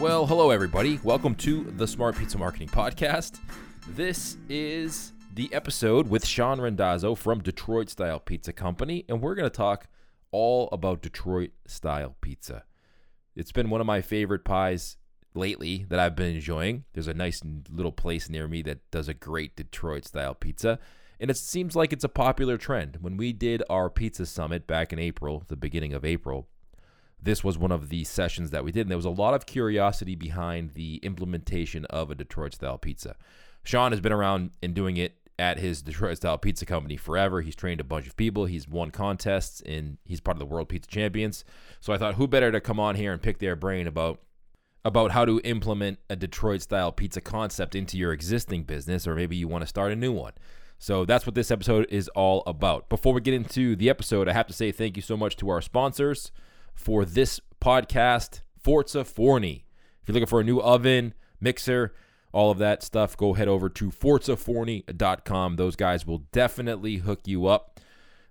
Well, hello, everybody. Welcome to the Smart Pizza Marketing Podcast. This is the episode with Shawn Randazzo from Detroit Style Pizza Company, and we're going to talk all about Detroit Style Pizza. It's been one of my favorite pies lately that I've been enjoying. There's a nice little place near me that does a great Detroit Style pizza, and it seems like it's a popular trend. When we did our pizza summit back in April, the beginning of April, this was one of the sessions that we did. And there was a lot of curiosity behind the implementation of a Detroit style pizza. Shawn has been around and doing it at his Detroit style pizza company forever. He's trained a bunch of people, he's won contests, and he's part of the World Pizza Champions. So I thought, who better to come on here and pick their brain about about how to implement a Detroit style pizza concept into your existing business, or maybe you want to start a new one. So that's what this episode is all about. Before we get into the episode, I have to say thank you so much to our sponsors for this podcast, Forza Forni. If you're looking for a new oven, mixer, all of that stuff, go head over to forzaforni.com. Those guys will definitely hook you up.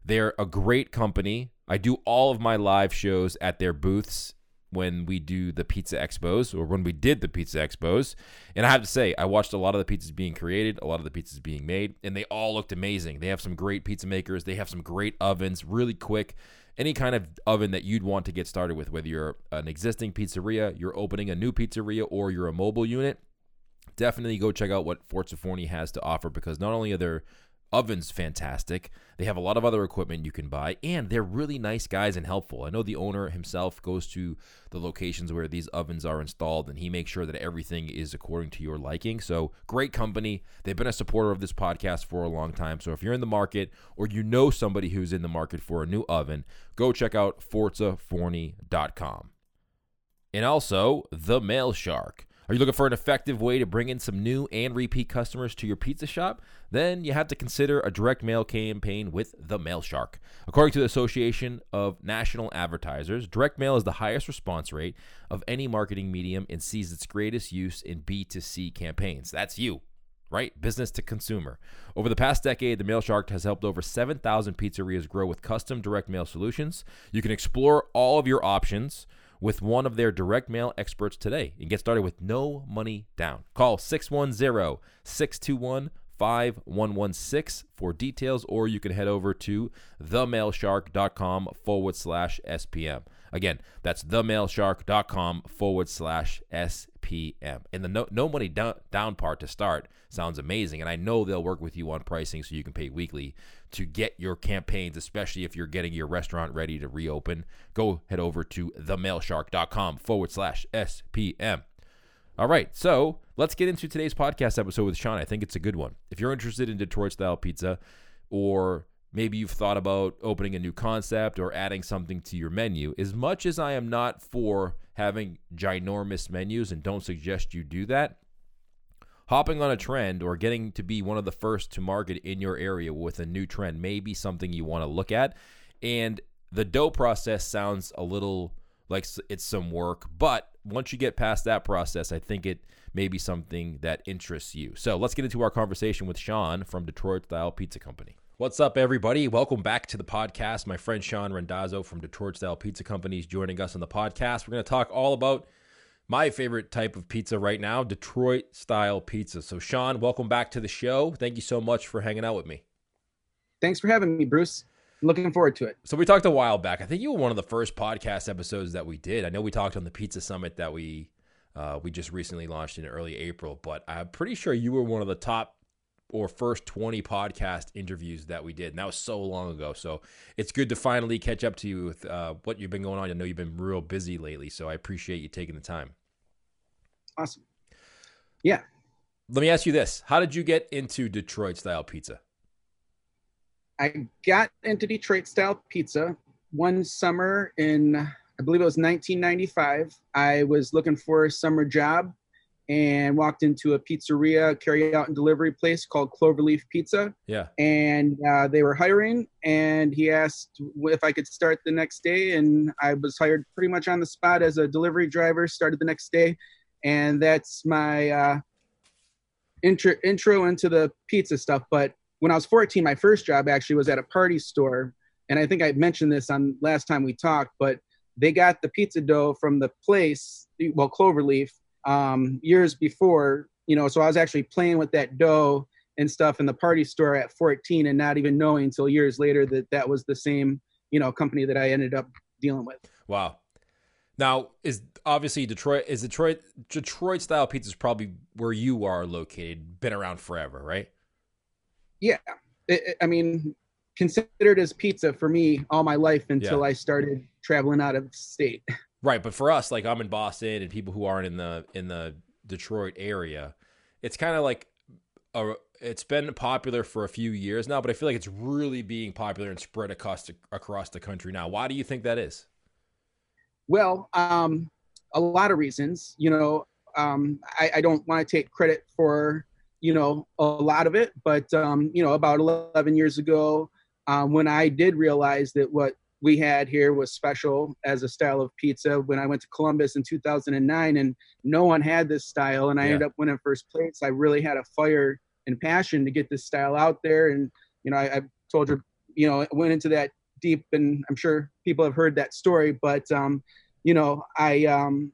They're a great company. I do all of my live shows at their booths when we do the pizza expos or when we did the pizza expos. And I have to say, I watched a lot of the pizzas being created, a lot of the pizzas being made, and they all looked amazing. They have some great pizza makers, they have some great ovens, really quick any kind of oven that you'd want to get started with, whether you're an existing pizzeria, you're opening a new pizzeria, or you're a mobile unit, definitely go check out what Forza Forni has to offer because not only are there oven's fantastic. They have a lot of other equipment you can buy, and they're really nice guys and helpful. I know the owner himself goes to the locations where these ovens are installed, and he makes sure that everything is according to your liking. So, great company. They've been a supporter of this podcast for a long time. So, if you're in the market or you know somebody who's in the market for a new oven, go check out ForzaForni.com. And also, The Mail Shark. Are you looking for an effective way to bring in some new and repeat customers to your pizza shop? Then you have to consider a direct mail campaign with the Mail Shark. According to the Association of National Advertisers, direct mail is the highest response rate of any marketing medium and sees its greatest use in B2C campaigns. That's you right? Business to consumer. Over the past decade, the Mail Shark has helped over 7,000 pizzerias grow with custom direct mail solutions. You can explore all of your options with one of their direct mail experts today and get started with no money down. Call 610 621 5116 for details, or you can head over to themailshark.com forward slash SPM. Again, that's themailshark.com forward slash SPM. And the no, no money down, down part to start sounds amazing. And I know they'll work with you on pricing so you can pay weekly to get your campaigns, especially if you're getting your restaurant ready to reopen. Go head over to themailshark.com forward slash SPM. All right, so let's get into today's podcast episode with Shawn. I think it's a good one. If you're interested in Detroit style pizza, or maybe you've thought about opening a new concept or adding something to your menu, as much as I am not for having ginormous menus and don't suggest you do that, hopping on a trend or getting to be one of the first to market in your area with a new trend may be something you want to look at. And the dough process sounds a little like it's some work, but once you get past that process, I think it may be something that interests you. So let's get into our conversation with Shawn from Detroit Style Pizza Company. What's up, everybody? Welcome back to the podcast. My friend Shawn Randazzo from Detroit Style Pizza Company is joining us on the podcast. We're going to talk all about my favorite type of pizza right now, Detroit style pizza. So, Shawn, welcome back to the show. Thank you so much for hanging out with me. Thanks for having me, Bruce. I'm looking forward to it. So, we talked a while back. I think you were one of the first podcast episodes that we did. I know we talked on the Pizza Summit that we uh, we just recently launched in early April, but I'm pretty sure you were one of the top or first 20 podcast interviews that we did. And that was so long ago. So it's good to finally catch up to you with uh, what you've been going on. I know you've been real busy lately. So I appreciate you taking the time. Awesome. Yeah. Let me ask you this How did you get into Detroit style pizza? I got into Detroit style pizza one summer in, I believe it was 1995. I was looking for a summer job and walked into a pizzeria, carry out and delivery place called Cloverleaf Pizza. Yeah. And uh, they were hiring, and he asked if I could start the next day. And I was hired pretty much on the spot as a delivery driver, started the next day. And that's my uh, intro, intro into the pizza stuff. But when I was 14, my first job actually was at a party store. And I think I mentioned this on last time we talked, but they got the pizza dough from the place well, cloverleaf um, years before. You know, so I was actually playing with that dough and stuff in the party store at 14, and not even knowing until years later that that was the same you know company that I ended up dealing with. Wow. Now is obviously Detroit is Detroit Detroit style pizza is probably where you are located. Been around forever, right? Yeah, it, it, I mean, considered as pizza for me all my life until yeah. I started traveling out of state. Right, but for us, like I'm in Boston, and people who aren't in the in the Detroit area, it's kind of like a, it's been popular for a few years now, but I feel like it's really being popular and spread across across the country now. Why do you think that is? Well, um, a lot of reasons. You know, um, I, I, don't want to take credit for you know a lot of it, but um, you know, about 11 years ago, um, when I did realize that what we had here was special as a style of pizza. When I went to Columbus in 2009, and no one had this style, and I yeah. ended up winning first place. I really had a fire and passion to get this style out there, and you know, I, I told you, you know, went into that deep, and I'm sure people have heard that story. But um, you know, I um,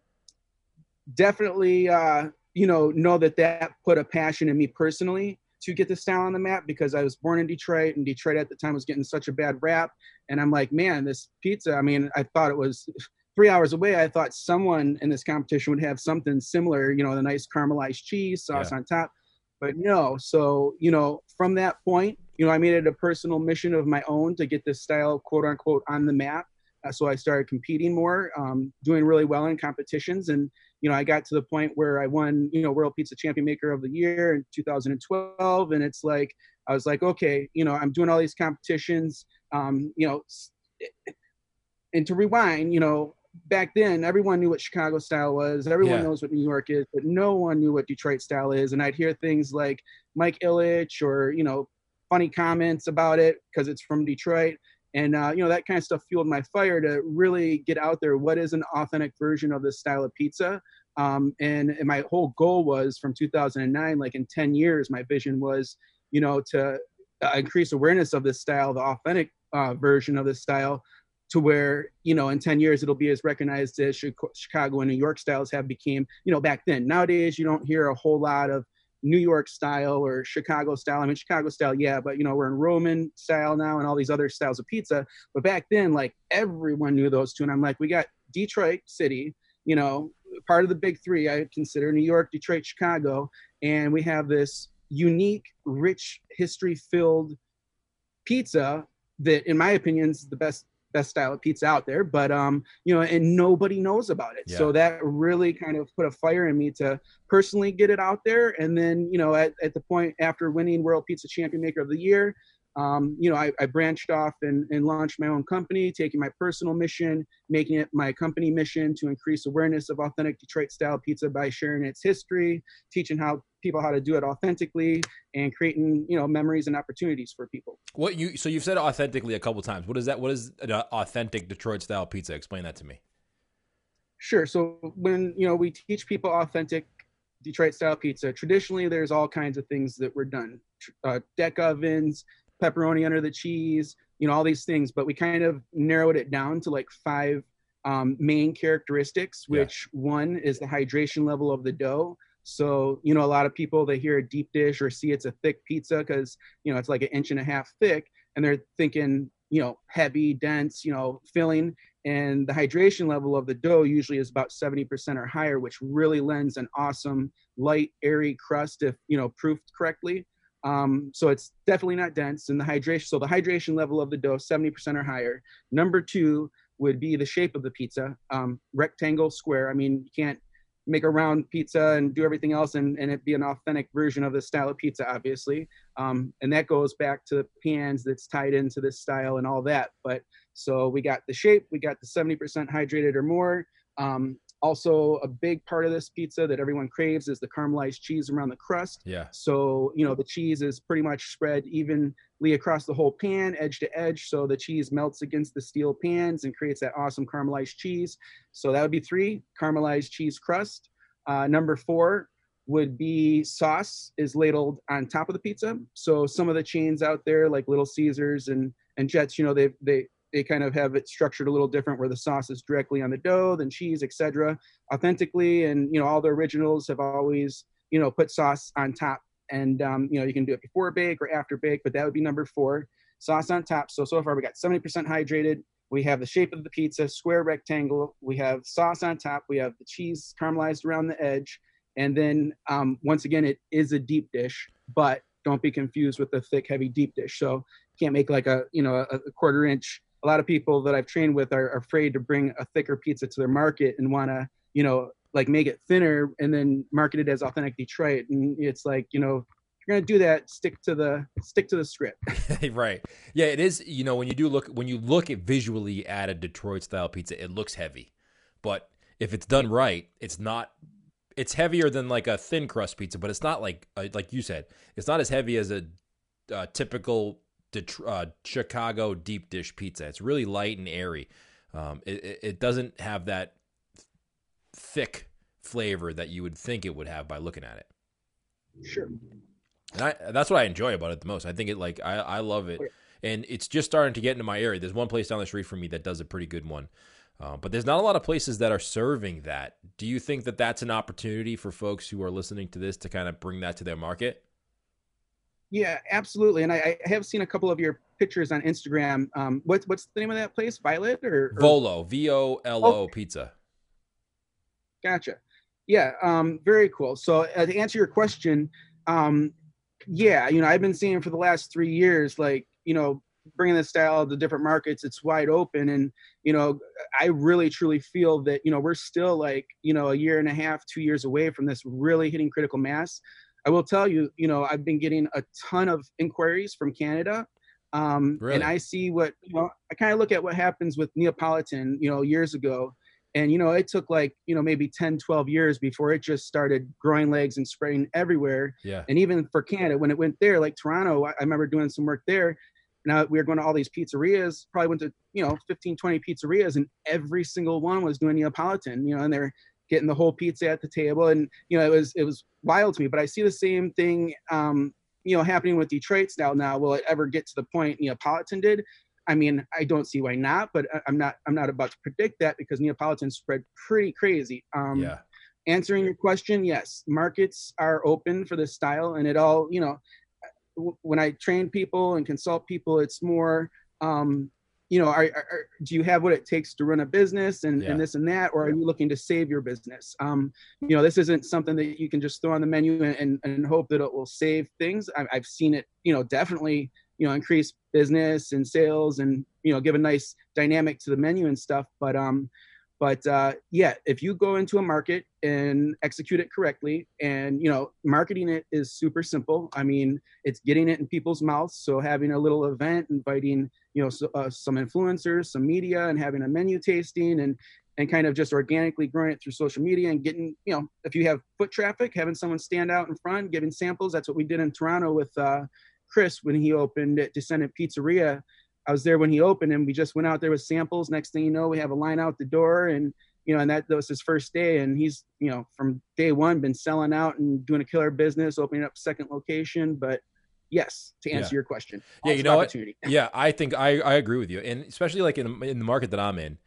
definitely uh, you know know that that put a passion in me personally to get the style on the map because I was born in Detroit, and Detroit at the time was getting such a bad rap. And I'm like, man, this pizza. I mean, I thought it was three hours away. I thought someone in this competition would have something similar, you know, the nice caramelized cheese sauce yeah. on top. But no. So, you know, from that point, you know, I made it a personal mission of my own to get this style, quote unquote, on the map. Uh, so I started competing more, um, doing really well in competitions, and you know, I got to the point where I won, you know, World Pizza Champion Maker of the Year in 2012, and it's like I was like, okay, you know, I'm doing all these competitions, um, you know, and to rewind, you know, back then everyone knew what Chicago style was, everyone yeah. knows what New York is, but no one knew what Detroit style is, and I'd hear things like Mike Ilitch or you know funny comments about it because it's from Detroit. And uh, you know that kind of stuff fueled my fire to really get out there. What is an authentic version of this style of pizza? Um, and, and my whole goal was from 2009, like in 10 years, my vision was, you know, to uh, increase awareness of this style, the authentic uh, version of this style, to where you know in 10 years it'll be as recognized as Chicago and New York styles have became. You know, back then. Nowadays, you don't hear a whole lot of New York style or Chicago style. I mean, Chicago style, yeah, but you know, we're in Roman style now and all these other styles of pizza. But back then, like everyone knew those two. And I'm like, we got Detroit City, you know, part of the big three, I consider New York, Detroit, Chicago. And we have this unique, rich, history filled pizza that, in my opinion, is the best best style of pizza out there but um you know and nobody knows about it yeah. so that really kind of put a fire in me to personally get it out there and then you know at, at the point after winning world pizza champion maker of the year um, you know, I, I branched off and, and, launched my own company, taking my personal mission, making it my company mission to increase awareness of authentic Detroit style pizza by sharing its history, teaching how people how to do it authentically, and creating you know memories and opportunities for people. What you so you've said authentically a couple times. What is that? What is an authentic Detroit style pizza? Explain that to me. Sure. So when you know we teach people authentic Detroit style pizza, traditionally there's all kinds of things that were done. Uh, deck ovens, pepperoni under the cheese, you know, all these things. But we kind of narrowed it down to like five um, main characteristics, which yeah. one is the hydration level of the dough. So, you know, a lot of people, they hear a deep dish or see it's a thick pizza because, you know, it's like an inch and a half thick. And they're thinking, you know, heavy, dense, you know, filling. And the hydration level of the dough usually is about 70% or higher, which really lends an awesome, light, airy crust if, you know, proofed correctly. Um, so it's definitely not dense. And the hydration, so the hydration level of the dough, 70% or higher. Number two would be the shape of the pizza, um, rectangle, square. I mean, you can't make a round pizza and do everything else and, and it be an authentic version of the style of pizza, obviously. Um, and that goes back to the pans that's tied into this style and all that. But so we got the shape, we got the 70% hydrated or more. Um, also, a big part of this pizza that everyone craves is the caramelized cheese around the crust. Yeah. So, you know, the cheese is pretty much spread evenly across the whole pan, edge to edge. So the cheese melts against the steel pans and creates that awesome caramelized cheese. So that would be three caramelized cheese crust. Uh, number four would be sauce is ladled on top of the pizza. So some of the chains out there, like Little Caesars and and Jets, you know, they they they kind of have it structured a little different where the sauce is directly on the dough, then cheese, etc. Authentically, and you know all the originals have always you know put sauce on top, and um, you know you can do it before bake or after bake, but that would be number four. Sauce on top. So so far we got 70% hydrated. We have the shape of the pizza, square rectangle. We have sauce on top. We have the cheese caramelized around the edge, and then um, once again it is a deep dish, but don't be confused with the thick, heavy deep dish. So can't make like a you know a, a quarter inch. A lot of people that I've trained with are, afraid to bring a thicker pizza to their market and want to you know like make it thinner and then market it as authentic Detroit. And it's like you know you're gonna do that, stick to the stick to the script. right. Yeah, it is. You know, when you do look when you look at visually at a Detroit style pizza, it looks heavy, but if it's done right, it's not it's heavier than like a thin crust pizza, but it's not like uh, like you said, it's not as heavy as a typical uh, Chicago deep dish pizza. It's really light and airy. Um, it, it doesn't have that thick flavor that you would think it would have by looking at it. Sure. And I, that's what I enjoy about it the most. I think it like I, I love it, and it's just starting to get into my area. There's one place down the street from me that does a pretty good one. Uh, but there's not a lot of places that are serving that. Do you think that that's an opportunity for folks who are listening to this to kind of bring that to their market? Yeah, absolutely. And I, I have seen a couple of your pictures on Instagram. Um, what's what's the name of that place? Violet or, or... Volo? V O L O Pizza. Gotcha. Yeah, um, very cool. So uh, to answer your question, um, yeah, you know, I've been seeing for the last three years, like you know, bringing the style to different markets it's wide open and you know i really truly feel that you know we're still like you know a year and a half two years away from this really hitting critical mass i will tell you you know i've been getting a ton of inquiries from canada um, really? and i see what you know i kind of look at what happens with neapolitan you know years ago and you know it took like you know maybe 10 12 years before it just started growing legs and spreading everywhere yeah and even for canada when it went there like toronto i remember doing some work there now we were going to all these pizzerias, probably went to, you know, 15, 20 pizzerias and every single one was doing Neapolitan, you know, and they're getting the whole pizza at the table. And, you know, it was, it was wild to me, but I see the same thing, um, you know, happening with Detroit style now. Will it ever get to the point Neapolitan did? I mean, I don't see why not, but I'm not, I'm not about to predict that because Neapolitan spread pretty crazy. Um, yeah. Answering your question, yes, markets are open for this style and it all, you know, when I train people and consult people, it's more, um, you know, are, are, do you have what it takes to run a business and, yeah. and this and that, or are you looking to save your business? Um, you know, this isn't something that you can just throw on the menu and, and, and hope that it will save things. I, I've seen it, you know, definitely, you know, increase business and sales and, you know, give a nice dynamic to the menu and stuff. But, um, but uh, yeah if you go into a market and execute it correctly and you know marketing it is super simple. I mean it's getting it in people's mouths. So having a little event inviting you know so, uh, some influencers some media and having a menu tasting and and kind of just organically growing it through social media and getting you know if you have foot traffic having someone stand out in front giving samples. That's what we did in toronto with uh, chris when he opened at descendant pizzeria I was there when he opened and we just went out there with samples. Next thing you know, we have a line out the door and you know, and that, that was his first day. And he's, you know, from day one been selling out and doing a killer business, opening up second location. But yes, to answer yeah. your question. Yeah, you know what? Yeah, I think I, I agree with you. And especially like in, in the market that I'm in,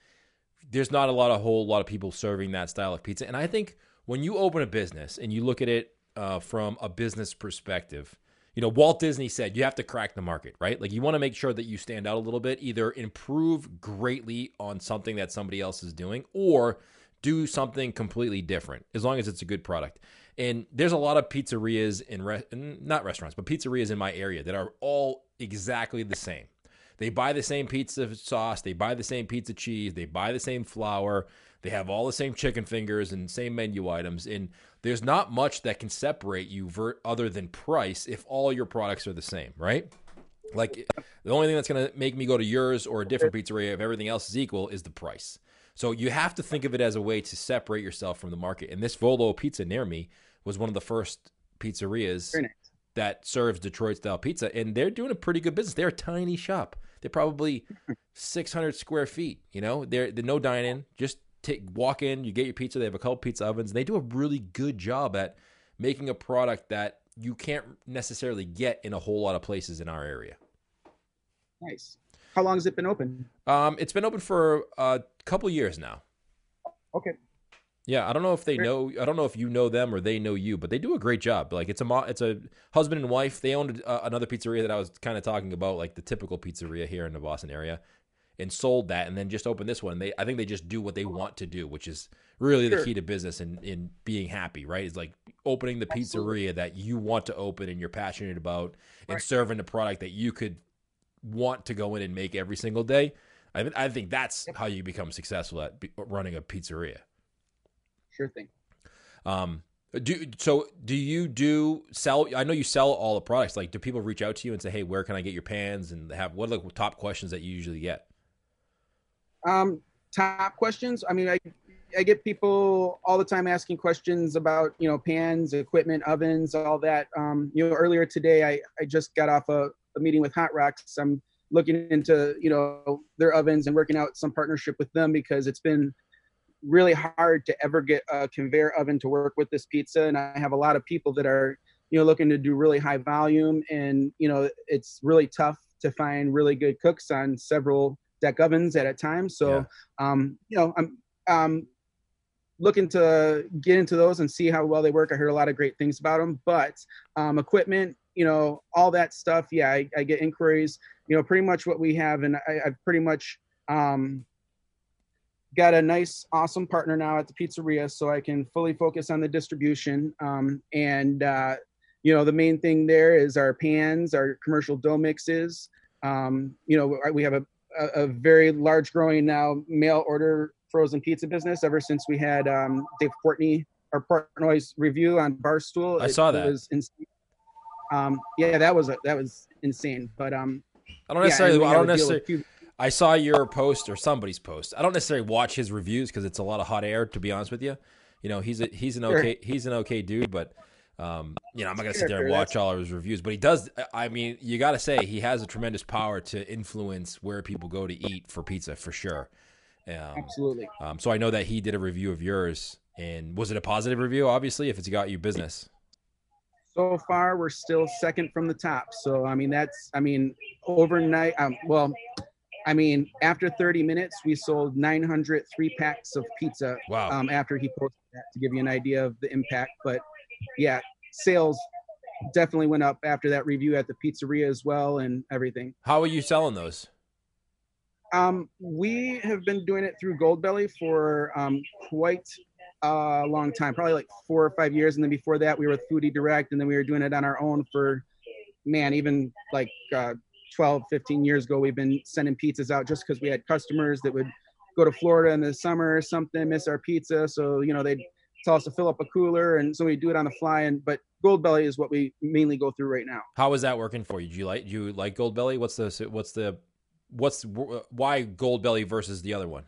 there's not a lot, a whole lot of people serving that style of pizza. And I think when you open a business and you look at it uh, from a business perspective, you know, Walt Disney said you have to crack the market, right? Like you want to make sure that you stand out a little bit, either improve greatly on something that somebody else is doing or do something completely different as long as it's a good product. And there's a lot of pizzerias in re- not restaurants, but pizzerias in my area that are all exactly the same. They buy the same pizza sauce, they buy the same pizza cheese, they buy the same flour, they have all the same chicken fingers and same menu items. And there's not much that can separate you ver- other than price if all your products are the same, right? Like the only thing that's going to make me go to yours or a different pizzeria if everything else is equal is the price. So you have to think of it as a way to separate yourself from the market. And this Volo pizza near me was one of the first pizzerias that serves Detroit style pizza, and they're doing a pretty good business. They're a tiny shop. They're probably 600 square feet. You know, they're, they're no dining, just take walk in, you get your pizza. They have a couple pizza ovens, and they do a really good job at making a product that you can't necessarily get in a whole lot of places in our area. Nice. How long has it been open? Um, it's been open for a couple years now. Okay. Yeah, I don't know if they know. I don't know if you know them or they know you, but they do a great job. Like it's a mo- it's a husband and wife. They owned uh, another pizzeria that I was kind of talking about, like the typical pizzeria here in the Boston area, and sold that, and then just opened this one. They I think they just do what they want to do, which is really the key to business and in being happy. Right? It's like opening the Absolutely. pizzeria that you want to open and you're passionate about, and serving a product that you could want to go in and make every single day. I, th- I think that's how you become successful at running a pizzeria. Sure thing. Um, do so? Do you do sell? I know you sell all the products. Like, do people reach out to you and say, "Hey, where can I get your pans?" And have what are the top questions that you usually get? Um, top questions. I mean, I I get people all the time asking questions about you know pans, equipment, ovens, all that. Um, you know, earlier today I I just got off a, a meeting with Hot Rocks. I'm looking into you know their ovens and working out some partnership with them because it's been really hard to ever get a conveyor oven to work with this pizza and i have a lot of people that are you know looking to do really high volume and you know it's really tough to find really good cooks on several deck ovens at a time so um you know i'm um looking to get into those and see how well they work. I heard a lot of great things about them but um equipment you know all that stuff yeah i, I get inquiries. You know pretty much what we have and I, i've pretty much um got a nice awesome partner now at the pizzeria so i can fully focus on the distribution. Um, and uh, you know the main thing there is our pans our commercial dough mixes. Um, you know we have a, a, a very large growing now mail order frozen pizza business ever since we had um, dave Portnoy our Portnoy's review on barstool I It- saw that. was insane. um, yeah that was a, that was insane but um I don't necessarily. we I don't necessarily. I saw your post or somebody's post. I don't necessarily watch his reviews because it's a lot of hot air. To be honest with you, you know he's a, he's an Sure. okay he's an okay dude, but um, you know I'm not gonna sit there and watch all of his reviews. But he does. I mean, you got to say he has a tremendous power to influence where people go to eat for pizza for sure. Um, absolutely Um, so I know that he did a review of yours, and was it a positive review? Obviously, if it's got you business. so far we're still second from the top so i mean that's i mean overnight um, well i mean after 30 minutes we sold 903 packs of pizza Wow. um, after he posted that to give you an idea of the impact but yeah sales definitely went up after that review at the pizzeria as well and everything How are you selling those? um, we have been doing it through Goldbelly for um, quite a long time, probably like four or five years. And then before that, we were with Foodie Direct, and then we were doing it on our own for, man, even like uh, 12, 15 years ago. We've been sending pizzas out just because we had customers that would go to Florida in the summer or something, miss our pizza. So, you know, they'd tell us to fill up a cooler. And so we do it on the fly. And But Goldbelly is what we mainly go through right now. How is that working for you? Do you like do you like Goldbelly? What's the what's the what's why Goldbelly versus the other one?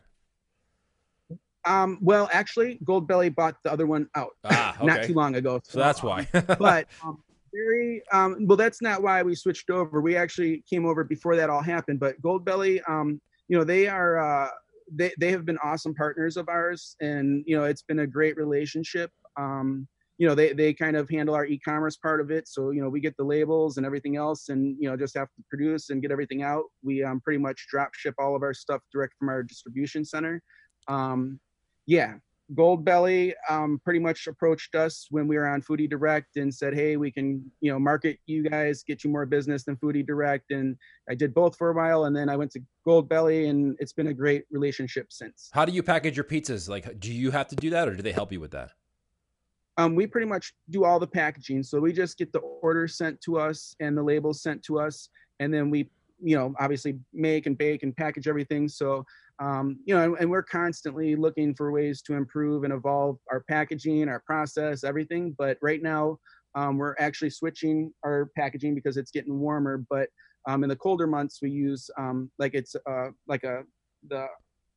Um, well, actually, Goldbelly bought the other one out Ah, not too long ago. So that's why. but um, very um, well. That's not why we switched over. We actually came over before that all happened. But Goldbelly, um, you know, they are uh, they they have been awesome partners of ours, and you know, it's been a great relationship. Um, you know, they they kind of handle our e-commerce part of it, so you know, we get the labels and everything else, and you know, just have to produce and get everything out. We um, pretty much drop ship all of our stuff direct from our distribution center. Um, yeah, Goldbelly um, pretty much approached us when we were on Foodie Direct and said, "Hey, we can, you know, market you guys, get you more business than Foodie Direct." And I did both for a while, and then I went to Goldbelly, and it's been a great relationship since. How do you package your pizzas? Like, do you have to do that, or do they help you with that? Um, we pretty much do all the packaging, so we just get the order sent to us and the labels sent to us, and then we, you know, obviously make and bake and package everything. So um, you know, and, and we're constantly looking for ways to improve and evolve our packaging, our process, everything. But right now, um, we're actually switching our packaging because it's getting warmer. But um, in the colder months, we use um, like it's uh, like a the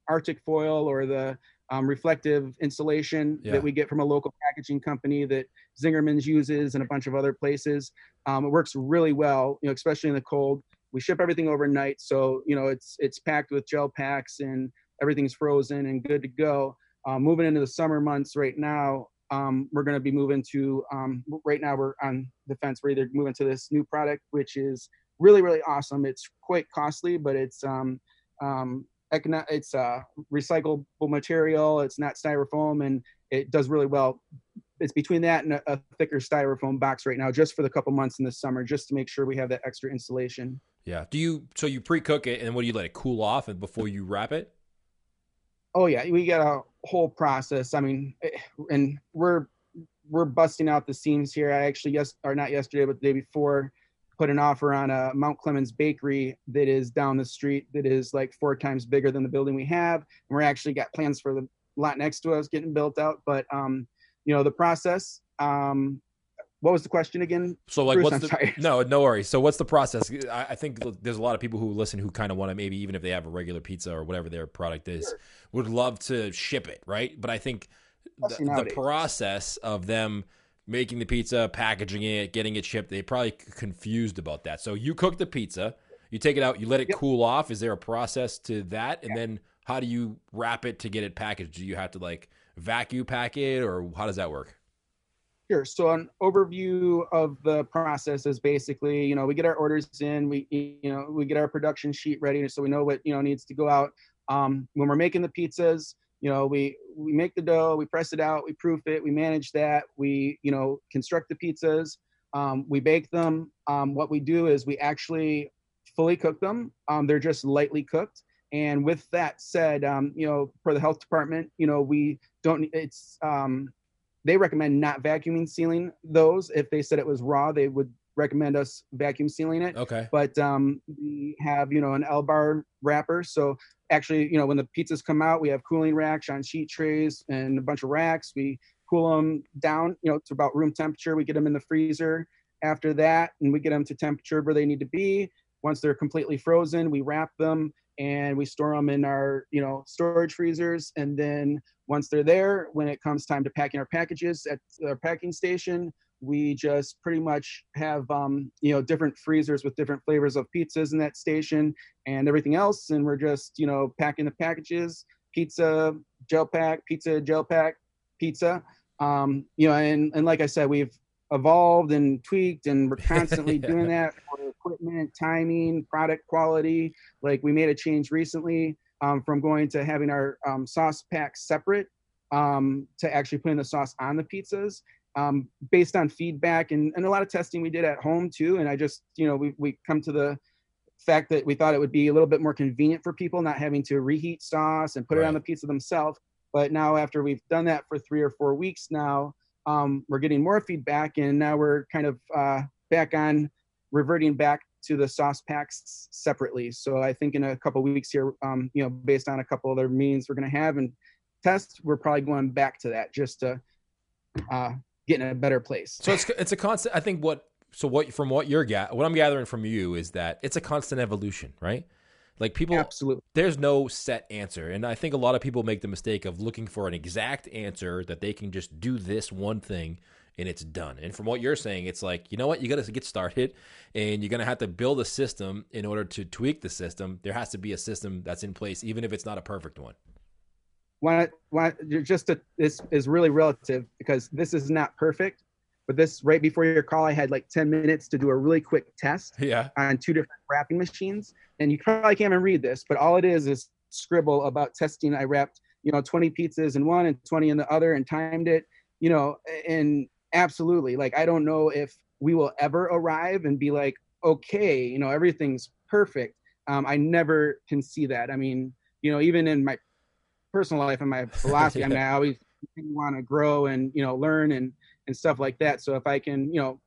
Arctic foil or the um, reflective insulation Yeah. that we get from a local packaging company that Zingerman's uses and a bunch of other places. Um, it works really well, you know, especially in the cold we ship everything overnight so you know it's it's packed with gel packs and everything's frozen and good to go um, moving into the summer months right now um, we're going to be moving to um, right now we're on the fence we're either moving to this new product which is really really awesome. It's quite costly, but it's um, um, it's uh, recyclable material. It's not styrofoam, and it does really well. It's between that and a, a thicker styrofoam box right now, just for the couple months in the summer, just to make sure we have that extra insulation. Yeah. Do you so you pre-cook it and what do you let it cool off and before you wrap it? Oh yeah, we got a whole process. I mean, eh, and we're we're busting out the seams here. I actually yes or not yesterday, but the day before, put an offer on a Mount Clemens bakery that is down the street that is like four times bigger than the building we have. And we're actually got plans for the lot next to us getting built out. But um, you know, the process. Um, what was the question again? So like, Bruce, what's I'm the sorry. no, no worries. So what's the process? I, I, think there's a lot of people who listen who kind of want to maybe even if they have a regular pizza or whatever their product is, sure. would love to ship it, right? But I think the, the, process of them making the pizza, packaging it, getting it shipped, they probably confused about that. So you cook the pizza, you take it out, you let it yep. cool off. Is there a process to that? And yeah. then how do you wrap it to get it packaged? Do you have to like vacuum pack it, or how does that work? Sure. So an overview of the process is basically, you know, we get our orders in, we, you know, we get our production sheet ready, so we know what you know needs to go out. Um, when we're making the pizzas, you know, we we make the dough, we press it out, we proof it, we manage that, we, you know, construct the pizzas, um, we bake them. Um, what we do is we actually fully cook them. Um, they're just lightly cooked. And with that said, um, you know, for the health department, you know, we don't. It's um, they recommend not vacuuming sealing those. If they said it was raw, they would recommend us vacuum sealing it. Okay. But um, we have, you know, an L bar wrapper. So actually, you know, when the pizzas come out, we have cooling racks on sheet trays and a bunch of racks. We cool them down, you know, to about room temperature. We get them in the freezer after that, and we get them to temperature where they need to be. Once they're completely frozen, we wrap them and we store them in our, you know, storage freezers. And then once they're there, when it comes time to packing our packages at our packing station, we just pretty much have um, you know different freezers with different flavors of pizzas in that station and everything else, and we're just you know packing the packages, pizza, gel pack, pizza, gel pack, pizza. Um, you know, and and like I said, we've evolved and tweaked, and we're constantly doing that for equipment, timing, product quality. Like we made a change recently um, from going to having our um, sauce packs separate um, to actually putting the sauce on the pizzas um, based on feedback and, and a lot of testing we did at home too. And I just, you know, we, we come to the fact that we thought it would be a little bit more convenient for people not having to reheat sauce and put right. it on the pizza themselves. But now after we've done that for three or four weeks now, um, we're getting more feedback and now we're kind of uh, back on reverting back to the sauce packs separately. So I think in a couple weeks here, um, you know, based on a couple other meetings we're going to have and test, we're probably going back to that just to uh, get in a better place. So it's it's a constant. I think what so what from what you're ga- what I'm gathering from you is that it's a constant evolution, right? Like people, absolutely. There's no set answer, and I think a lot of people make the mistake of looking for an exact answer that they can just do this one thing and it's done. And from what you're saying, it's like you know what you got to get started, and you're gonna have to build a system in order to tweak the system. There has to be a system that's in place, even if it's not a perfect one why why just to, this is really relative because this is not perfect but this right before your call i had like 10 minutes to do a really quick test yeah. on two different wrapping machines and you probably can't even read this but all it is is scribble about testing i wrapped you know 20 pizzas in one and 20 in the other and timed it you know and absolutely like i don't know if we will ever arrive and be like okay you know everything's perfect um, i never can see that i mean you know even in my personal life and my philosophy. yeah. I mean, I always want to grow and you know learn and and stuff like that. So if I can, you know,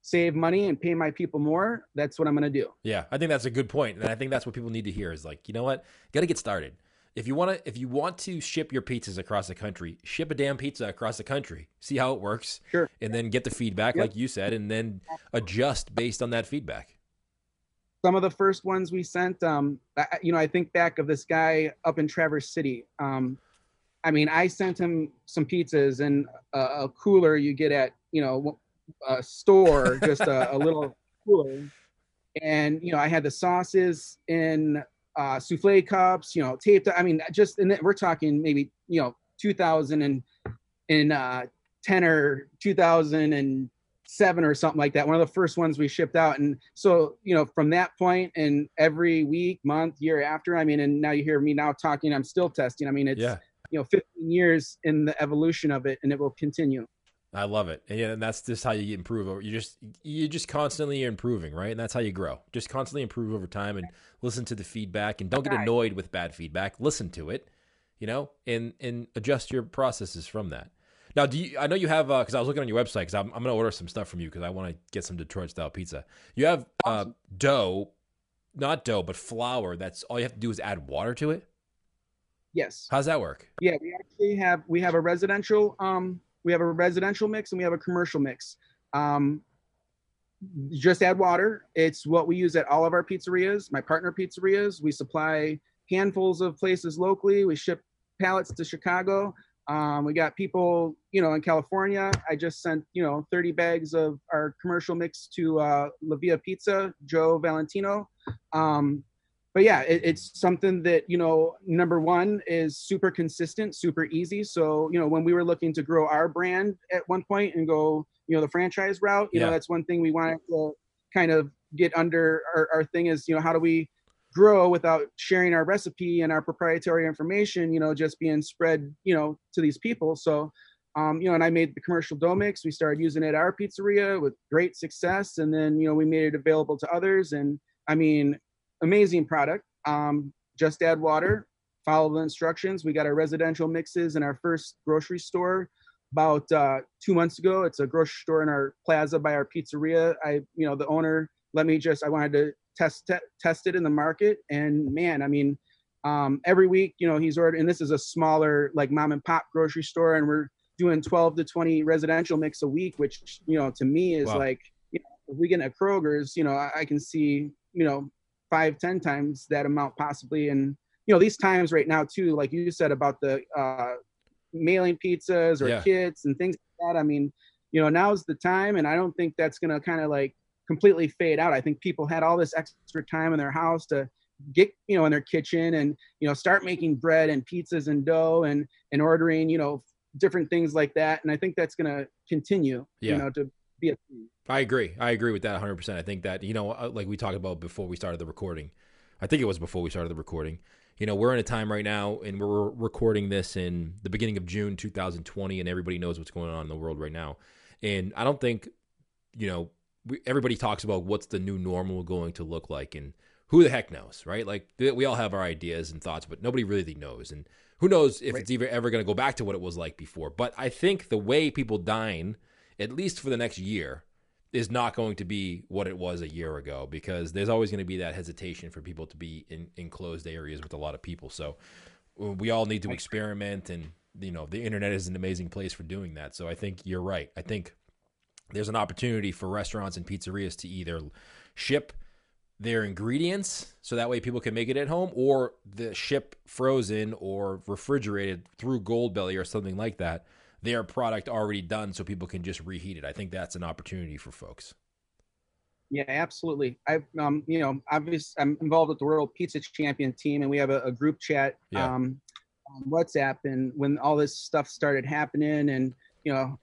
save money and pay my people more, that's what I'm going to do. Yeah, I think that's a good point, and I think that's what people need to hear is like, you know what, got to get started. If you want to, if you want to ship your pizzas across the country, ship a damn pizza across the country. See how it works, sure, and then get the feedback, yep. like you said, and then adjust based on that feedback some of the first ones we sent, um, you know, I think back of this guy up in Traverse City. Um, I mean, I sent him some pizzas and a, a cooler you get at, you know, a store, just a, a little cooler. And, you know, I had the sauces in uh, souffle cups, you know, taped. I mean, just, and we're talking maybe, you know, 2000 and in uh, 10 or 2000 and seven or something like that. One of the first ones we shipped out. And so, you know, from that point and every week, month, year after, I mean, and now you hear me now talking, I'm still testing. I mean, it's, yeah. you know, 15 years in the evolution of it and it will continue. I love it. And, and that's just how you improve. You just, you just constantly improving, right? And that's how you grow. Just constantly improve over time and listen to the feedback and don't get annoyed with bad feedback. Listen to it, you know, and, and adjust your processes from that. Now, do you? I know you have because uh, I was looking on your website because I'm, I'm going to order some stuff from you because I want to get some Detroit style pizza. You have uh, dough, not dough, but flour. That's all you have to do is add water to it. Yes. How's that work? Yeah, we actually have we have a residential um we have a residential mix and we have a commercial mix. Um, just add water. It's what we use at all of our pizzerias. My partner pizzerias. We supply handfuls of places locally. We ship pallets to Chicago. Um, we got people, you know, in California. I just sent, you know, 30 bags of our commercial mix to uh, La Via Pizza, Joe Valentino. Um, but yeah, it, it's something that, you know, number one is super consistent, super easy. So, you know, when we were looking to grow our brand at one point and go, you know, the franchise route, you yeah. know, that's one thing we wanted to kind of get under our, our thing is, you know, how do we grow without sharing our recipe and our proprietary information, you know, just being spread, you know, to these people. So, um, you know, and I made the commercial dough mix. We started using it at our pizzeria with great success. And then, you know, we made it available to others. And I mean, amazing product. Um, just add water, follow the instructions. We got our residential mixes in our first grocery store about uh, two months ago. It's a grocery store in our plaza by our pizzeria. I, you know, the owner let me just, I wanted to test te- test it in the market. And man, I mean, um, every week, you know, he's ordering. And this is a smaller, like mom and pop grocery store, and we're doing 12 to 20 residential mix a week, which you know, to me is wow. like, you know, if we get at Kroger's, you know, I, I can see, you know, five, ten times that amount possibly. And you know, these times right now too, like you said about the uh, mailing pizzas or yeah. kits and things like that. I mean, you know, now's the time, and I don't think that's gonna kind of like completely fade out. I think people had all this extra time in their house to get you know in their kitchen and you know start making bread and pizzas and dough and and ordering you know different things like that and i think that's going to continue yeah. you know to be a i agree. I agree with that 100% i think that you know uh, like we talked about before we started the recording i think it was before we started the recording you know we're in a time right now and we're recording this in the beginning of june 2020 and everybody knows what's going on in the world right now. And i don't think you know we, everybody talks about what's the new normal going to look like and who the heck knows right? Like we all have our ideas and thoughts but nobody really knows. And who knows if right. it's even ever going to go back to what it was like before. But i think the way people dine at least for the next year is not going to be what it was a year ago because there's always going to be that hesitation for people to be in enclosed areas with a lot of people. So we all need to experiment and you know the internet is an amazing place for doing that. So i think you're right. I think there's an opportunity for restaurants and pizzerias to either ship their ingredients so that way people can make it at home or the ship frozen or refrigerated through Goldbelly or something like that their product already done so people can just reheat it i think that's an opportunity for folks yeah absolutely i've um you know obviously i'm involved with the world pizza champion team and we have a, a group chat yeah. um on whatsapp and when all this stuff started happening and you know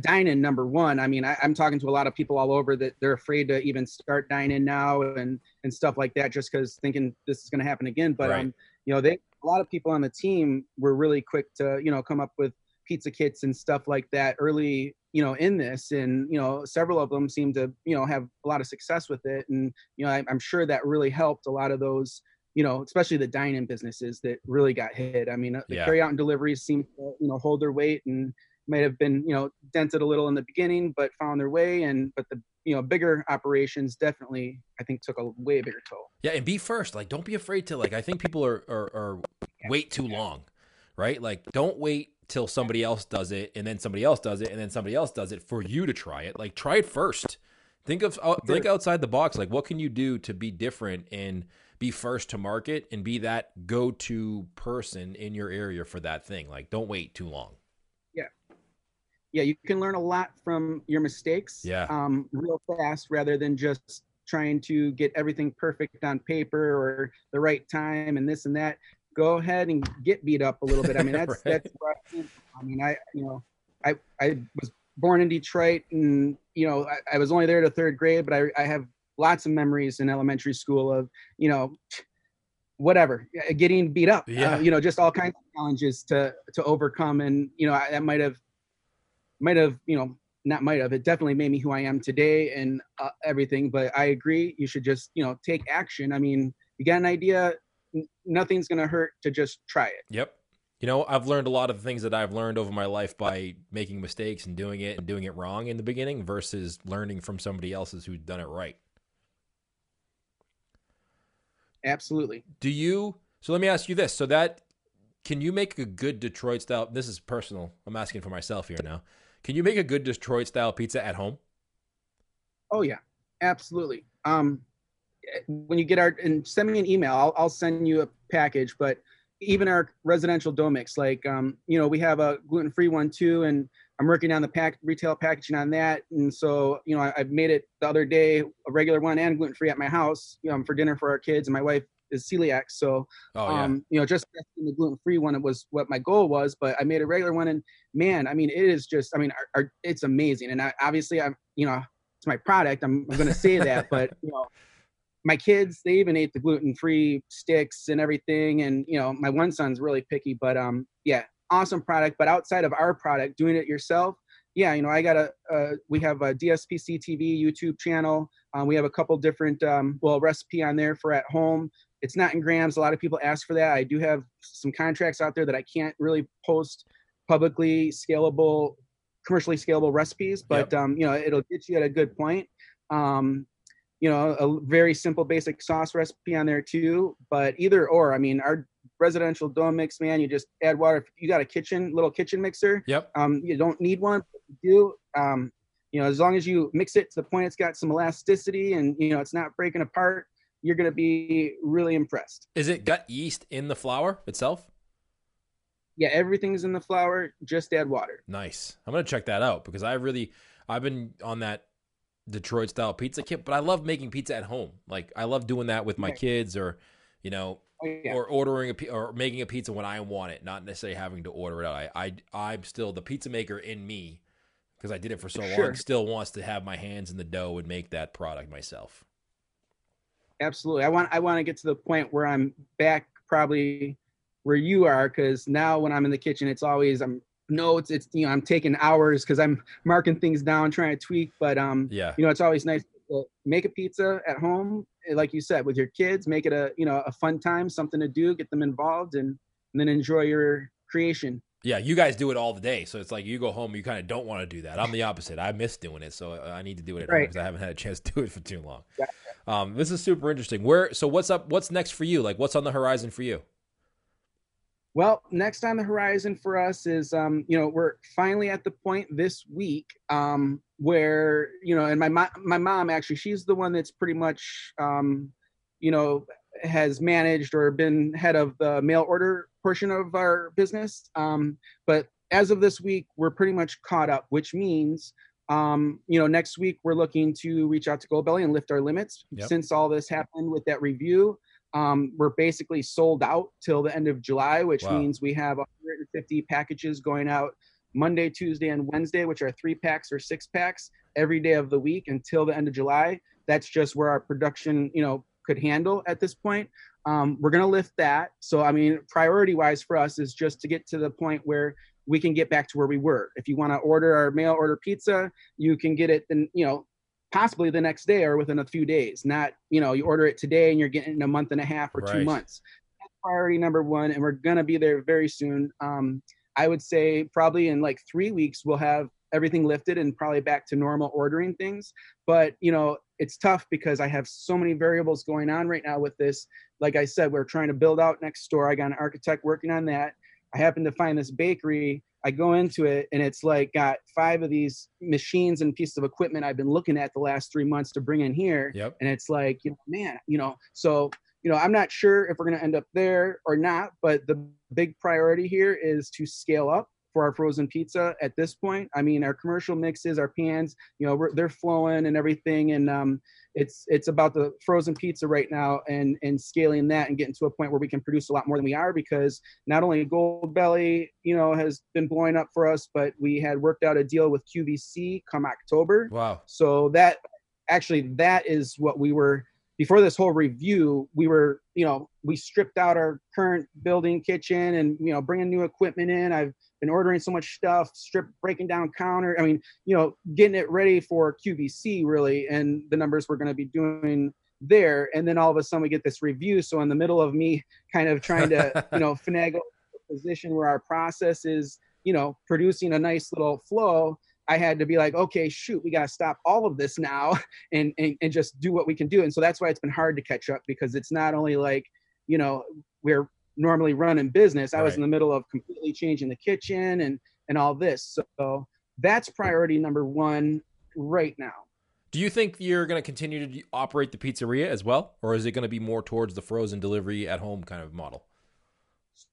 dine-in number one. I mean, I, am talking to a lot of people all over that they're afraid to even start dine-in now and and stuff like that, just because thinking this is going to happen again. But right. um, you know, they a lot of people on the team were really quick to you know come up with pizza kits and stuff like that early you know in this. And you know several of them seem to you know have a lot of success with it. And you know I, i'm sure that really helped a lot of those you know, especially the dine-in businesses that really got hit. I mean, uh, the yeah. carry-out and deliveries seem to, you know, hold their weight, and might have been you know dented a little in the beginning but found their way. And but the you know bigger operations definitely i think took a way bigger toll. Yeah and be first. Like don't be afraid to like i think people are are, are wait too long right? Like don't wait till somebody else does it and then somebody else does it and then somebody else does it for you to try it like try it first think of uh, think outside the box like what can you do to be different and be first to market and be that go-to person in your area for that thing like don't wait too long Yeah. yeah, you can learn a lot from your mistakes. Yeah. Um, real fast rather than just trying to get everything perfect on paper or the right time and this and that. Go ahead and get beat up a little bit. I mean, that's right. that's. I mean, I you know, I I was born in Detroit, and you know, I, I was only there to third grade, but I, I have lots of memories in elementary school of you know whatever getting beat up Yeah. uh, you know just all kinds of challenges to to overcome and you know I, that might have might have you know not might have it definitely made me who i am today and uh, everything but i agree you should just you know take action i mean you got an idea nothing's gonna hurt to just try it Yep. You know, I've learned a lot of the things that I've learned over my life by making mistakes and doing it and doing it wrong in the beginning versus learning from somebody else's who's done it right. absolutely Do you? So let me ask you this: so that can you make a good Detroit style? This is personal. I'm asking for myself here now. Can you make a good Detroit style pizza at home? Oh yeah, absolutely. Um, when you get our and send me an email, I'll, I'll send you a package. But even our residential dough mix, like um, you know, we have a gluten free one too, and I'm working on the pack retail packaging on that. And so you know, I, I made it the other day, a regular one and gluten free at my house, you know, for dinner for our kids. And my wife is celiac, so Oh yeah. um, you know, just the gluten free one, it was what my goal was. But I made a regular one, and man, I mean, it is just, I mean, our, our, it's amazing. And I, obviously, I'm, you know, it's my product. I'm, I'm going to say that, but you know, my kids, they even ate the gluten free sticks and everything. And you know, my one son's really picky, but um, yeah, awesome product. But outside of our product, doing it yourself. Yeah, you know, I got a, uh, we have a DSPC TV YouTube channel. Um, we have a couple different, um, well, recipe on there for at home it's not in grams. A lot of people ask for that. I do have some contracts out there that I can't really post publicly scalable, commercially scalable recipes, but um, you know, it'll get you at a good point. Um, you know, a very simple basic sauce recipe on there too. But either or, I mean, our residential dough mix, man, you just add water. If you got a kitchen, little kitchen mixer, Yep. um, you don't need one. You do. Um, you know, as long as you mix it to the point it's got some elasticity and you know it's not breaking apart, you're going to be really impressed. Is it got yeast in the flour itself? Yeah, everything's in the flour. Just add water. Nice. I'm gonna check that out because I really I've been on that Detroit style pizza kit, but I love making pizza at home. Like I love doing that with my kids or you know Oh, yeah. or ordering a or making a pizza when I want it, not necessarily having to order it out. I, I I'm still the pizza maker in me because I did it for so long. Still wants to have my hands in the dough and make that product myself. Absolutely. I want I want to get to the point where I'm back probably where you are because now when I'm in the kitchen, it's always I'm notes. It's you know I'm taking hours because I'm marking things down, trying to tweak. But um, Yeah. you know, it's always nice to make a pizza at home, eh, like you said, with your kids. Make it a you know a fun time, something to do, get them involved, and, and then enjoy your creation. Yeah, you guys do it all the day, so it's like you go home, you kind of don't want to do that. I'm the opposite. I miss doing it, so I need to do it at home Right. because I haven't had a chance to do it for too long. Gotcha. Um, this is super interesting. Where? So what's up? What's next for you? Like, what's on the horizon for you? Well, next on the horizon for us is, um, you know, we're finally at the point this week um, where, you know, and my mo- my mom actually, she's the one that's pretty much, um, you know, has managed or been head of the mail order portion of our business. Um, but as of this week, we're pretty much caught up, which means, um, you know, next week we're looking to reach out to Goldbelly and lift our limits. Yep. Since all this happened with that review, um, we're basically sold out till the end of July, which Wow. means we have 150 packages going out Monday, Tuesday, and Wednesday, which are three packs or six packs every day of the week until the end of July. That's just where our production, you know, could handle at this point. Um, we're gonna lift that. So I mean, priority wise for us is just to get to the point where we can get back to where we were. If you want to order our mail order pizza, you can get it, then you know, possibly the next day or within a few days. Not you know, you order it today and you're getting a month and a half or two months. That's priority number one, and we're gonna be there very soon. Um, I would say probably in like three weeks we'll have everything lifted and probably back to normal ordering things. But you know, it's tough because I have so many variables going on right now with this. Like I said, we're trying to build out next door. I got an architect working on that. I happen to find this bakery. I go into it and it's like got five of these machines and pieces of equipment I've been looking at the last three months to bring in here. Yep. And it's like, you know, man, you know, so you know, I'm not sure if we're going to end up there or not, but the big priority here is to scale up for our frozen pizza at this point. I mean, our commercial mixes, our pans, you know, we're, they're flowing and everything. And um, it's it's about the frozen pizza right now and and scaling that and getting to a point where we can produce a lot more than we are because not only Goldbelly, you know, has been blowing up for us, but we had worked out a deal with QVC come October. Wow. So that actually that is what we were before this whole review, we were, you know, we stripped out our current building kitchen and, you know, bringing new equipment in. I've been ordering so much stuff, strip breaking down counter. I mean, you know, getting it ready for QVC really, and the numbers we're going to be doing there. And then all of a sudden we get this review. So in the middle of me kind of trying to, you know, finagle a position where our process is, you know, producing a nice little flow I had to be like, okay, shoot, we got to stop all of this now and, and, and just do what we can do. And so that's why it's been hard to catch up because it's not only like, you know, we're normally running business. I right. was in the middle of completely changing the kitchen and, and all this. So that's priority number one right now. Do you think you're going to continue to operate the pizzeria as well? Or is it going to be more towards the frozen delivery at home kind of model?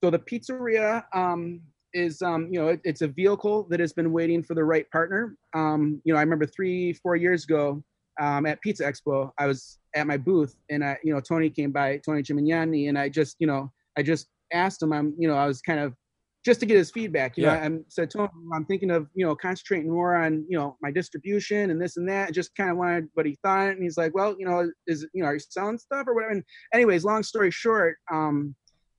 So the pizzeria, um, is um, you know it, it's a vehicle that has been waiting for the right partner. Um, you know, I remember three four years ago um, at Pizza Expo, I was at my booth and I you know Tony came by Tony Gemignani and I just you know I just asked him I'm you know I was kind of just to get his feedback. You yeah. know, I said Tony, I'm thinking of you know concentrating more on you know my distribution and this and that. just kind of wanted what he thought, and he's like, well, you know, is you know, are you selling stuff or whatever? And anyways, long story short, um,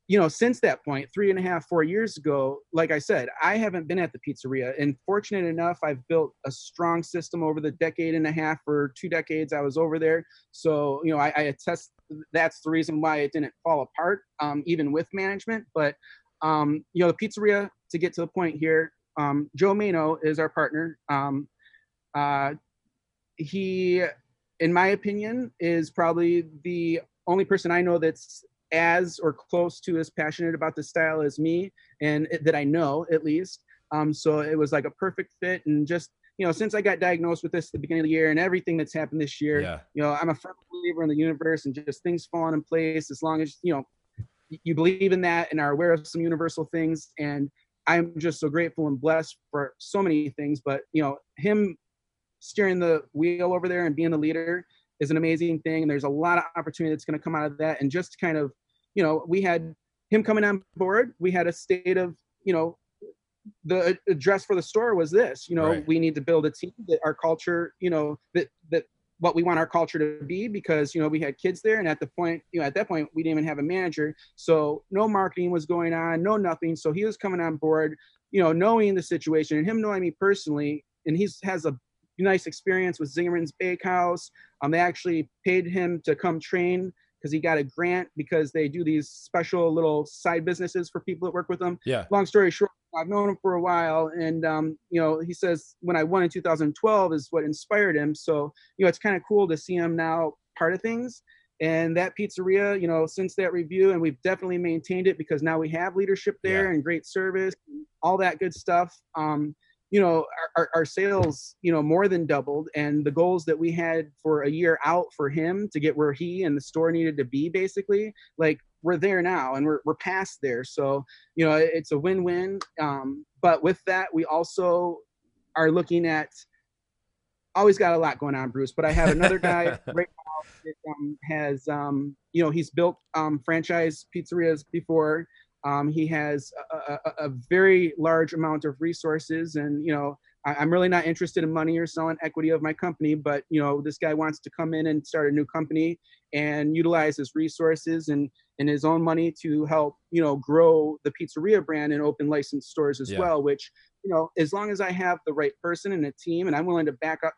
you know, since that point, three and a half, four years ago, like I said, I haven't been at the pizzeria. And fortunate enough, I've built a strong system over the decade and a half or two decades I was over there. So, you know, I, I attest that's the reason why it didn't fall apart, um, even with management. But, um, you know, the pizzeria, to get to the point here, um, Joe Mano is our partner. Um, uh, he, in my opinion, is probably the only person I know that's as or close to as passionate about the style as me and it, that I know at least. Um, so it was like a perfect fit and just you know since I got diagnosed with this at the beginning of the year and everything that's happened this year, yeah. you know I'm a firm believer in the universe and just things falling in place as long as you know you believe in that and are aware of some universal things and I'm just so grateful and blessed for so many things. But you know him steering the wheel over there and being the leader is an amazing thing and there's a lot of opportunity that's going to come out of that and just kind of you know, we had him coming on board. We had a state of, you know, the address for the store was this. You know, right. we need to build a team that our culture, you know, that that what we want our culture to be because you know we had kids there and at the point you know at that point we didn't even have a manager so no marketing was going on no nothing so he was coming on board you know knowing the situation and him knowing me personally and he has a nice experience with zingerman's bakehouse um, they actually paid him to come train because he got a grant because they do these special little side businesses for people that work with them. Yeah. Long story short, I've known him for a while, and um, you know, he says when I won in 2012 is what inspired him. So you know, it's kind of cool to see him now part of things. And that pizzeria, you know, since that review, and we've definitely maintained it because now we have leadership there yeah. and great service, all that good stuff. Um, you know our, our sales you know more than doubled and the goals that we had for a year out for him to get where he and the store needed to be basically like we're there now and we're, we're past there. So you know it's a win-win um, but with that we also are looking at always got a lot going on bruce but i have another guy right now that um, has um, you know he's built um, franchise pizzerias before um, he has a, a, a, very large amount of resources, and you know, I, am really not interested in money or selling equity of my company. But you know, this guy wants to come in and start a new company and utilize his resources and and his own money to help you know grow the pizzeria brand and open licensed stores as yeah. well. Which you know, as long as I have the right person and a team, and I'm willing to back up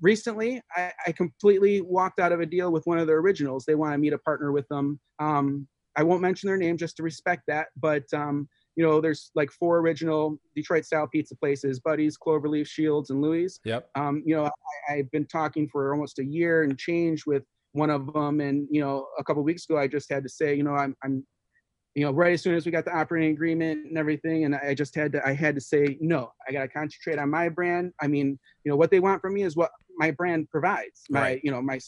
recently I, I, completely walked out of a deal with one of the originals they wanted me to partner with them um, I won't mention their name just to respect that, but um, you know, there's like four original Detroit style pizza places: Buddy's, Cloverleaf, Shields, and Loui's. Yep. Um, you know, I, have been talking for almost a year and change with one of them, and you know, a couple weeks ago, I just had to say, you know, I'm, I'm, you know, right as soon as we got the operating agreement and everything, and I just had to, I had to say, no, I got to concentrate on my brand. I mean, you know, what they want from me is what my brand provides. My, right. you know, my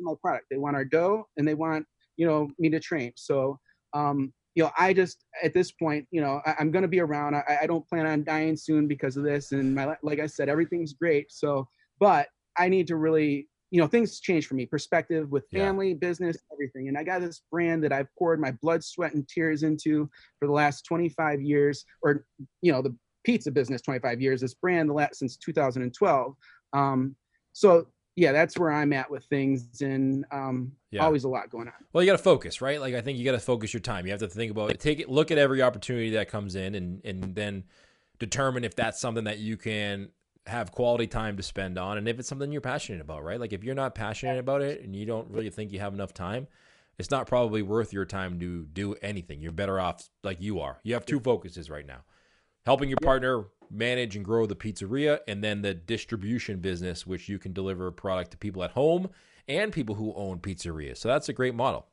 my product. They want our dough, and they want you know me to train. So um you know i just at this point you know I, am going to be around. I, I don't plan on dying soon because of this and my like i said everything's great. So but i need to really you know things change for me perspective with family yeah. business everything. And i got this brand that i've poured my blood sweat and tears into for the last 25 years or you know the pizza business 25 years this brand the last since 2012 um, so yeah that's where i'm at with things and um, yeah. always a lot going on well you got to focus right like i think you got to focus your time you have to think about it take it look at every opportunity that comes in and and then determine if that's something that you can have quality time to spend on and if it's something you're passionate about, right? Like if you're not passionate about it and you don't really think you have enough time, it's not probably worth your time to do anything. You're better off like you are. You have two focuses right now. Helping your partner manage and grow the pizzeria and then the distribution business which you can deliver product to people at home and people who own pizzerias. So that's a great model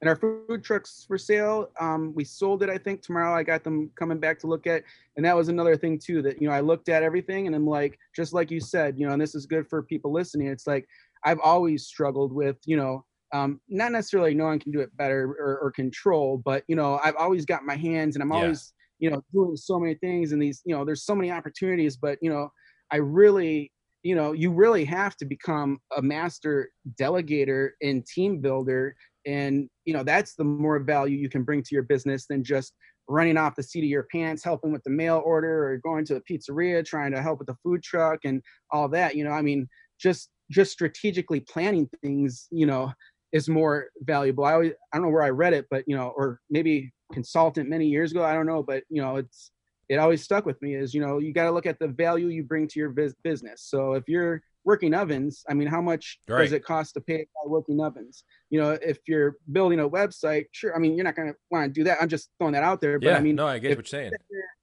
and our food trucks for sale. Um, we sold it, I think tomorrow. I got them coming back to look at, and that was another thing too. That you know, I looked at everything, and I'm like, just like you said, you know, and this is good for people listening. It's like I've always struggled with, you know, um, not necessarily no one can do it better or, or, control, but you know, I've always got my hands, and I'm yeah. always, you know, doing so many things, and these, you know, there's so many opportunities, but you know, I really you know you really have to become a master delegator and team builder. And you know that's the more value you can bring to your business than just running off the seat of your pants helping with the mail order or going to the pizzeria trying to help with the food truck and all that. You know i mean just just strategically planning things you know is more valuable. I always i don't know where i read it but you know or maybe consultant many years ago i don't know but you know it's it always stuck with me is you know you got to look at the value you bring to your business so if you're working ovens, I mean, how much right. does it cost to pay working ovens? You know, if you're building a website, sure. I mean, you're not going to want to do that. I'm just throwing that out there. But yeah, I mean, no, I get what you're saying.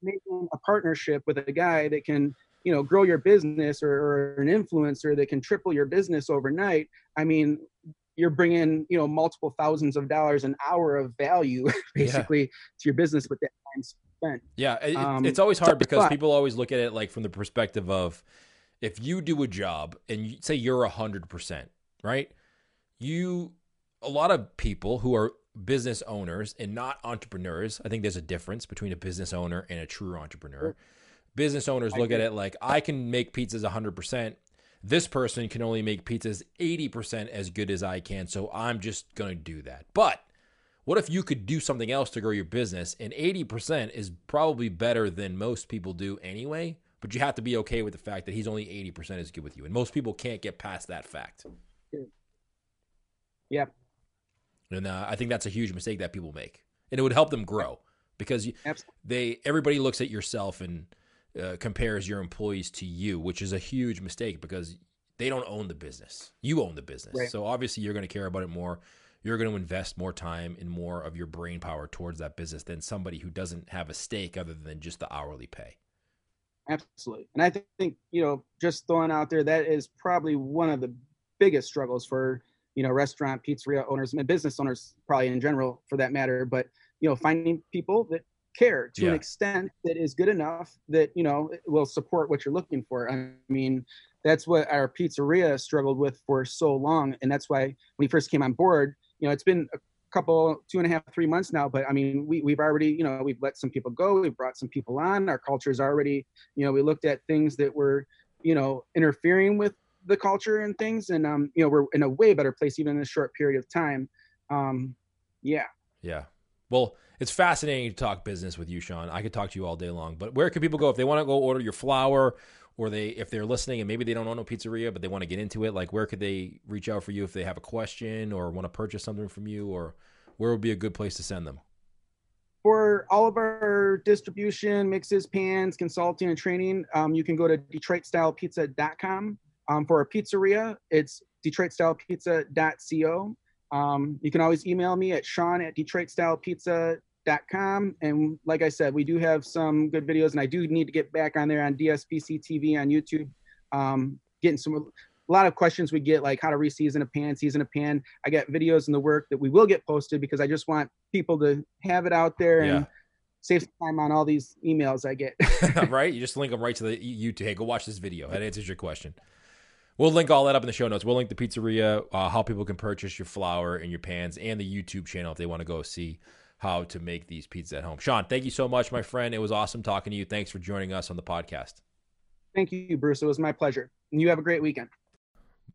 Making a partnership with a guy that can, you know, grow your business or, or an influencer that can triple your business overnight. I mean, you're bringing, you know, multiple thousands of dollars an hour of value basically yeah. to your business with that time spent. Yeah, it, um, it's always hard because people always look at it like from the perspective of if you do a job and you, say you're 100%, right? You, a lot of people who are business owners and not entrepreneurs, I think there's a difference between a business owner and a true entrepreneur. Business owners look at it like I can make pizzas 100%. This person can only make pizzas 80% as good as I can, so I'm just going to do that. But what if you could do something else to grow your business and 80% is probably better than most people do anyway? but you have to be okay with the fact that he's only 80% as good with you. And most people can't get past that fact. Yep. And uh, I think that's a huge mistake that people make. And it would help them grow because you, they everybody looks at yourself and uh, compares your employees to you, which is a huge mistake because they don't own the business. You own the business. Right. So obviously you're going to care about it more. You're going to invest more time and more of your brain power towards that business than somebody who doesn't have a stake other than just the hourly pay. Absolutely. And I think, you know, just throwing out there, that is probably one of the biggest struggles for, you know, restaurant, pizzeria owners, and business owners, probably in general for that matter. But, you know, finding people that care to yeah. an extent that is good enough that, you know, will support what you're looking for. I mean, that's what our pizzeria struggled with for so long. And that's why when we first came on board, you know, it's been a couple two and a half three months now but i mean we, we've already you know we've let some people go we've brought some people on our culture is already you know we looked at things that were you know interfering with the culture and things and um you know we're in a way better place even in a short period of time um yeah yeah well it's fascinating to talk business with you Shawn. I could talk to you all day long but where can people go if they want to go order your flour or they if they're listening and maybe they don't own a pizzeria but they want to get into it? Like where could they reach out for you if they have a question or want to purchase something from you or where would be a good place to send them? For all of our distribution mixes pans consulting and training um, you can go to detroitstylepizza.com um, for a pizzeria. It's detroitstylepizza.co um, you can always email me at shawn at detroitstylepizza.com com. And like I said, we do have some good videos, and I do need to get back on there on DSPC TV on YouTube. Um, getting some a lot of questions we get like how to reseason a pan, season a pan. I got videos in the work that we will get posted because I just want people to have it out there and yeah. save some time on all these emails I get. right? You just link them right to the YouTube. Hey, go watch this video. That answers your question. We'll link all that up in the show notes. We'll link the pizzeria, uh, how people can purchase your flour and your pans, and the YouTube channel if they want to go see how to make these pizzas at home. Shawn, thank you so much, my friend. It was awesome talking to you. Thanks for joining us on the podcast. Thank you, Bruce. It was my pleasure. And you have a great weekend.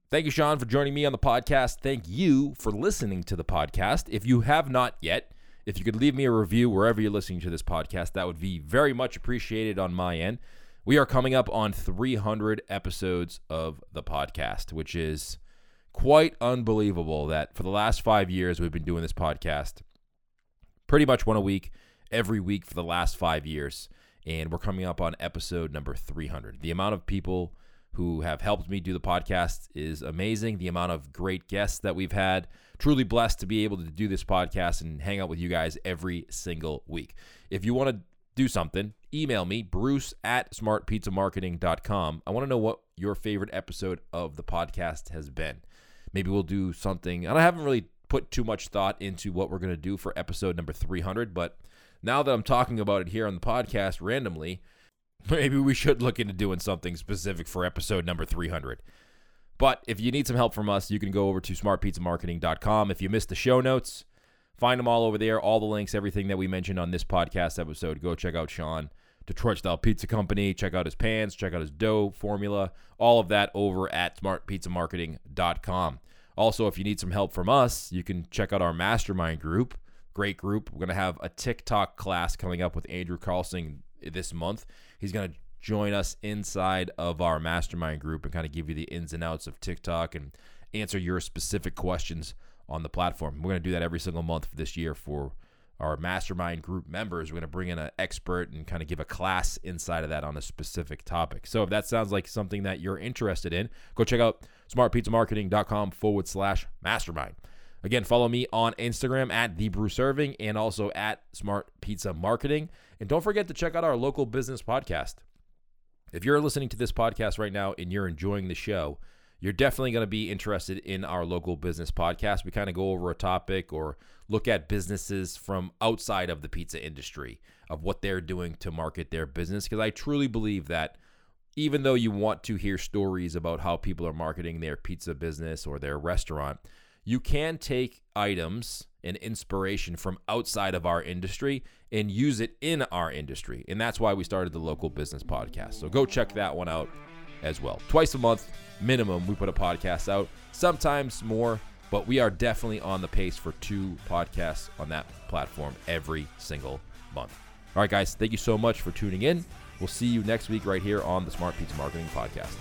Thank you, Shawn, for joining me on the podcast. Thank you for listening to the podcast. If you have not yet, if you could leave me a review wherever you're listening to this podcast, that would be very much appreciated on my end. We are coming up on 300 episodes of the podcast, which is quite unbelievable that for the last five years we've been doing this podcast pretty much one a week, every week for the last five years. And we're coming up on episode number 300. The amount of people who have helped me do the podcast is amazing. The amount of great guests that we've had, truly blessed to be able to do this podcast and hang out with you guys every single week. If you want to do something, email me, bruce at smartpizzamarketing.com. I want to know what your favorite episode of the podcast has been. Maybe we'll do something, and I haven't really put too much thought into what we're going to do for episode number 300, but now that I'm talking about it here on the podcast randomly, maybe we should look into doing something specific for episode number 300. But if you need some help from us, you can go over to smartpizzamarketing.com. If you missed the show notes, find them all over there. All the links, everything that we mentioned on this podcast episode. Go check out Shawn, Detroit Style Pizza Company. Check out his pans, check out his dough formula, all of that over at smartpizzamarketing.com. Also, if you need some help from us, you can check out our mastermind group. Great group. We're going to have a TikTok class coming up with Andrew Carlson this month. He's going to join us inside of our mastermind group and kind of give you the ins and outs of TikTok and answer your specific questions on the platform. We're going to do that every single month this year for our mastermind group members. We're going to bring in an expert and kind of give a class inside of that on a specific topic. So if that sounds like something that you're interested in, go check out smartpizzamarketing.com forward slash mastermind. Again, follow me on Instagram at the Bruce Irving and also at Smart Pizza Marketing. And don't forget to check out our local business podcast. If you're listening to this podcast right now and you're enjoying the show, you're definitely going to be interested in our local business podcast. We kind of go over a topic or look at businesses from outside of the pizza industry of what they're doing to market their business. Because I truly believe that even though you want to hear stories about how people are marketing their pizza business or their restaurant, you can take items and inspiration from outside of our industry and use it in our industry. And that's why we started the local business podcast. So go check that one out as well. Twice a month, minimum, we put a podcast out, sometimes more, but we are definitely on the pace for two podcasts on that platform every single month. All right, guys, thank you so much for tuning in. We'll see you next week right here on the Smart Pizza Marketing Podcast.